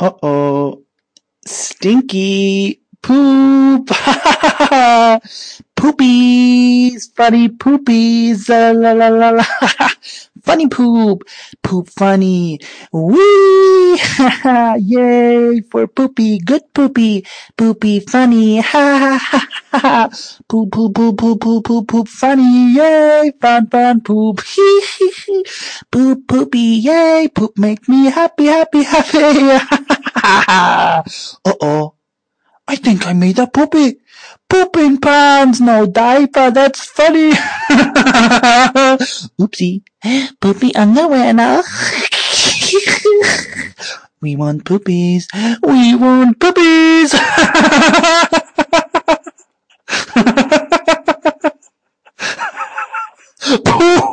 Uh-oh. Stinky poop. Poopies. Funny poopies. La la la la. Funny poop. Poop funny. Wee. Yay for poopy. Good poopy. Poopy funny. Ha ha ha ha. Poop poop poop poop poop poop poop funny. Yay. Fun fun poop. Hee hee hee. Poop poopy. Yay. Poop make me happy happy happy. Uh-oh. I think I made a poopy. Pooping pants, no diaper, that's funny. Oopsie. Poopy underwear now. we want poopies. We want poopies. Poop.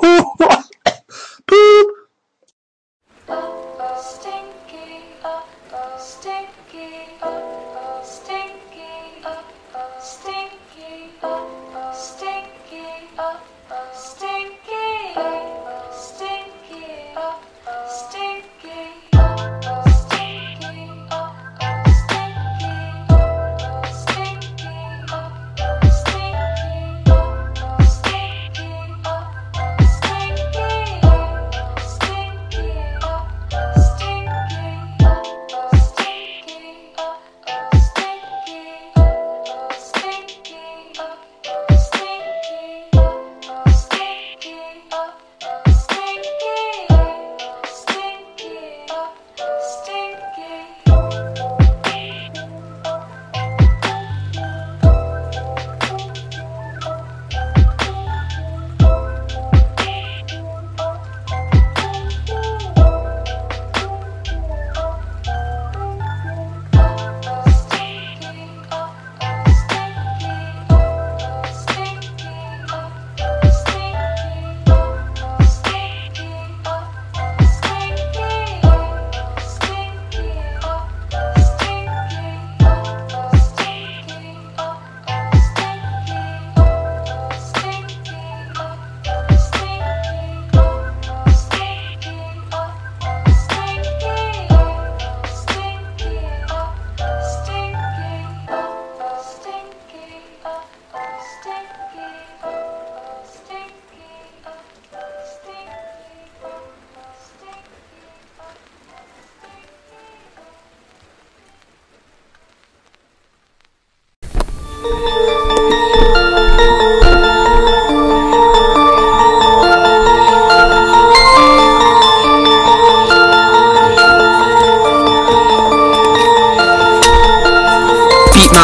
My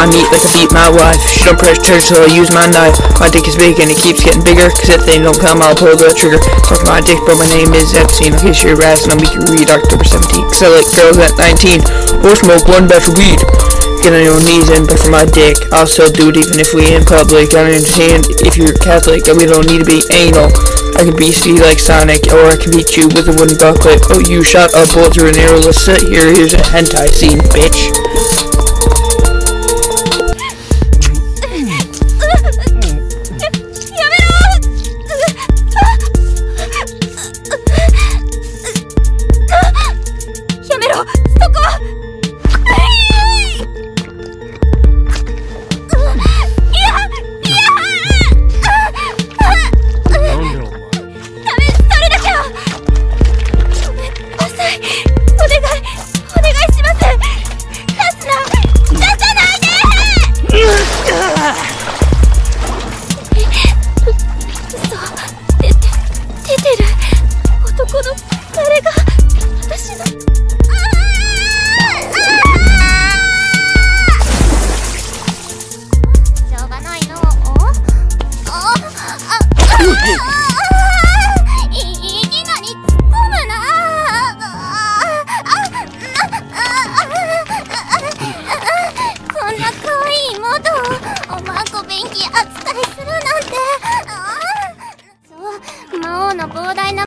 meat like I beat my wife. She don't press trigger, so I use my knife. My dick is big and it keeps getting bigger. Cause if they don't come, I'll pull the trigger. Talk my dick, but my name is Epstein. In case you're ass and I'll make you read October 17th. Cause I like girls at 19. Or smoke one batch of weed. Get on your knees and beg for my dick. I'll still do it even if we in public. I understand if you're Catholic that we don't need to be anal. I can be you like Sonic, or I can beat you with a wooden bucklet. Oh, you shot a bullet through an arrow. Let's sit here. Here's a hentai scene, bitch.